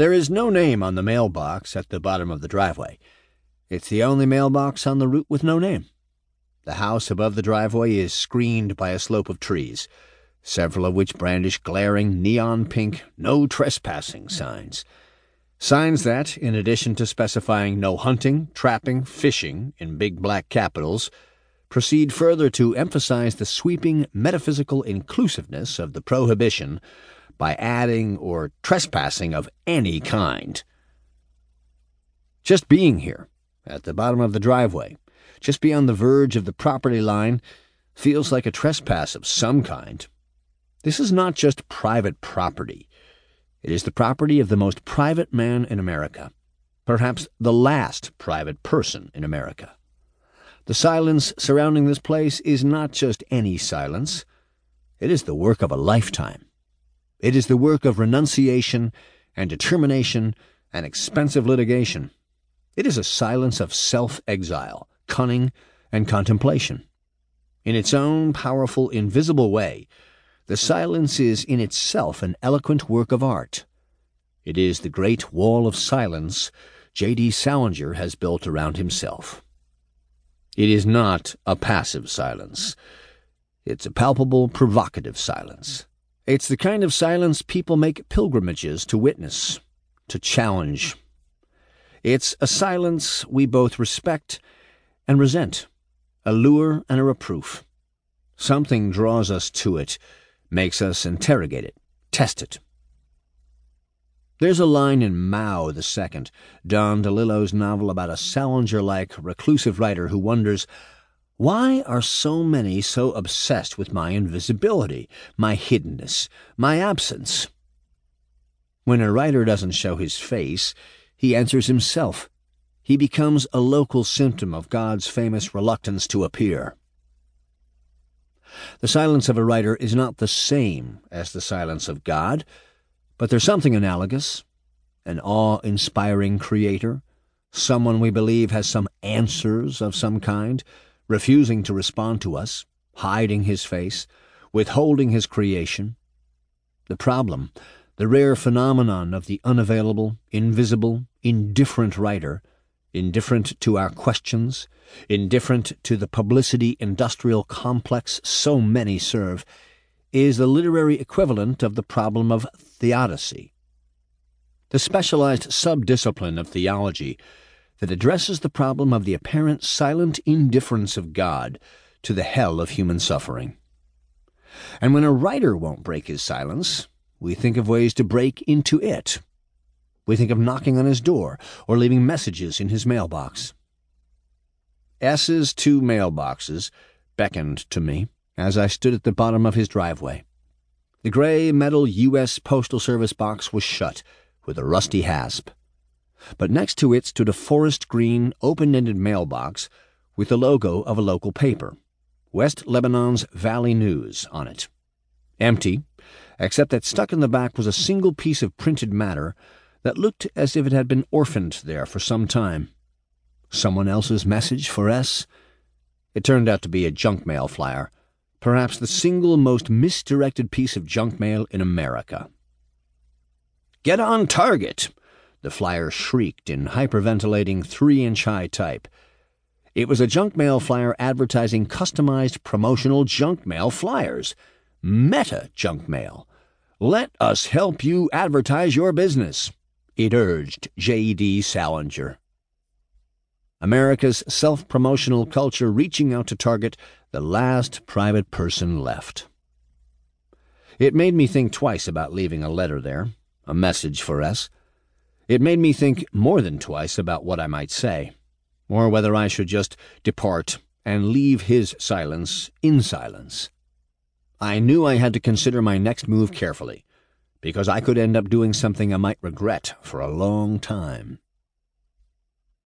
There is no name on the mailbox at the bottom of the driveway. It's the only mailbox on the route with no name. The house above the driveway is screened by a slope of trees, several of which brandish glaring neon pink no trespassing signs. Signs that, in addition to specifying no hunting, trapping, fishing in big black capitals, proceed further to emphasize the sweeping metaphysical inclusiveness of the prohibition by adding or trespassing of any kind. Just being here, at the bottom of the driveway, just beyond the verge of the property line, feels like a trespass of some kind. This is not just private property. It is the property of the most private man in America, perhaps the last private person in America. The silence surrounding this place is not just any silence, it is the work of a lifetime. It is the work of renunciation and determination and expensive litigation. It is a silence of self exile, cunning, and contemplation. In its own powerful, invisible way, the silence is in itself an eloquent work of art. It is the great wall of silence J.D. Salinger has built around himself. It is not a passive silence. It's a palpable, provocative silence. It's the kind of silence people make pilgrimages to witness, to challenge. It's a silence we both respect and resent, a lure and a reproof. Something draws us to it makes us interrogate it, test it. There's a line in Mao the Second, Don DeLillo's novel about a Salinger like reclusive writer who wonders why are so many so obsessed with my invisibility, my hiddenness, my absence? When a writer doesn't show his face, he answers himself. He becomes a local symptom of God's famous reluctance to appear. The silence of a writer is not the same as the silence of God, but there's something analogous an awe inspiring creator, someone we believe has some answers of some kind, refusing to respond to us, hiding his face, withholding his creation. The problem, the rare phenomenon of the unavailable, invisible, indifferent writer, indifferent to our questions, indifferent to the publicity industrial complex so many serve, is the literary equivalent of the problem of theodicy. The specialized subdiscipline of theology that addresses the problem of the apparent silent indifference of God to the hell of human suffering. And when a writer won't break his silence, we think of ways to break into it. We think of knocking on his door or leaving messages in his mailbox. S's two mailboxes beckoned to me as I stood at the bottom of his driveway. The gray metal U.S. Postal Service box was shut with a rusty hasp, but next to it stood a forest green, open ended mailbox with the logo of a local paper, West Lebanon's Valley News, on it. Empty, except that stuck in the back was a single piece of printed matter that looked as if it had been orphaned there for some time. Someone else's message for S? It turned out to be a junk mail flyer, perhaps the single most misdirected piece of junk mail in America. Get on target! The flyer shrieked in hyperventilating three inch high type. It was a junk mail flyer advertising customized promotional junk mail flyers. Meta junk mail. Let us help you advertise your business, it urged J.D. Salinger. America's self promotional culture reaching out to target the last private person left. It made me think twice about leaving a letter there, a message for S. It made me think more than twice about what I might say, or whether I should just depart and leave his silence in silence. I knew I had to consider my next move carefully, because I could end up doing something I might regret for a long time.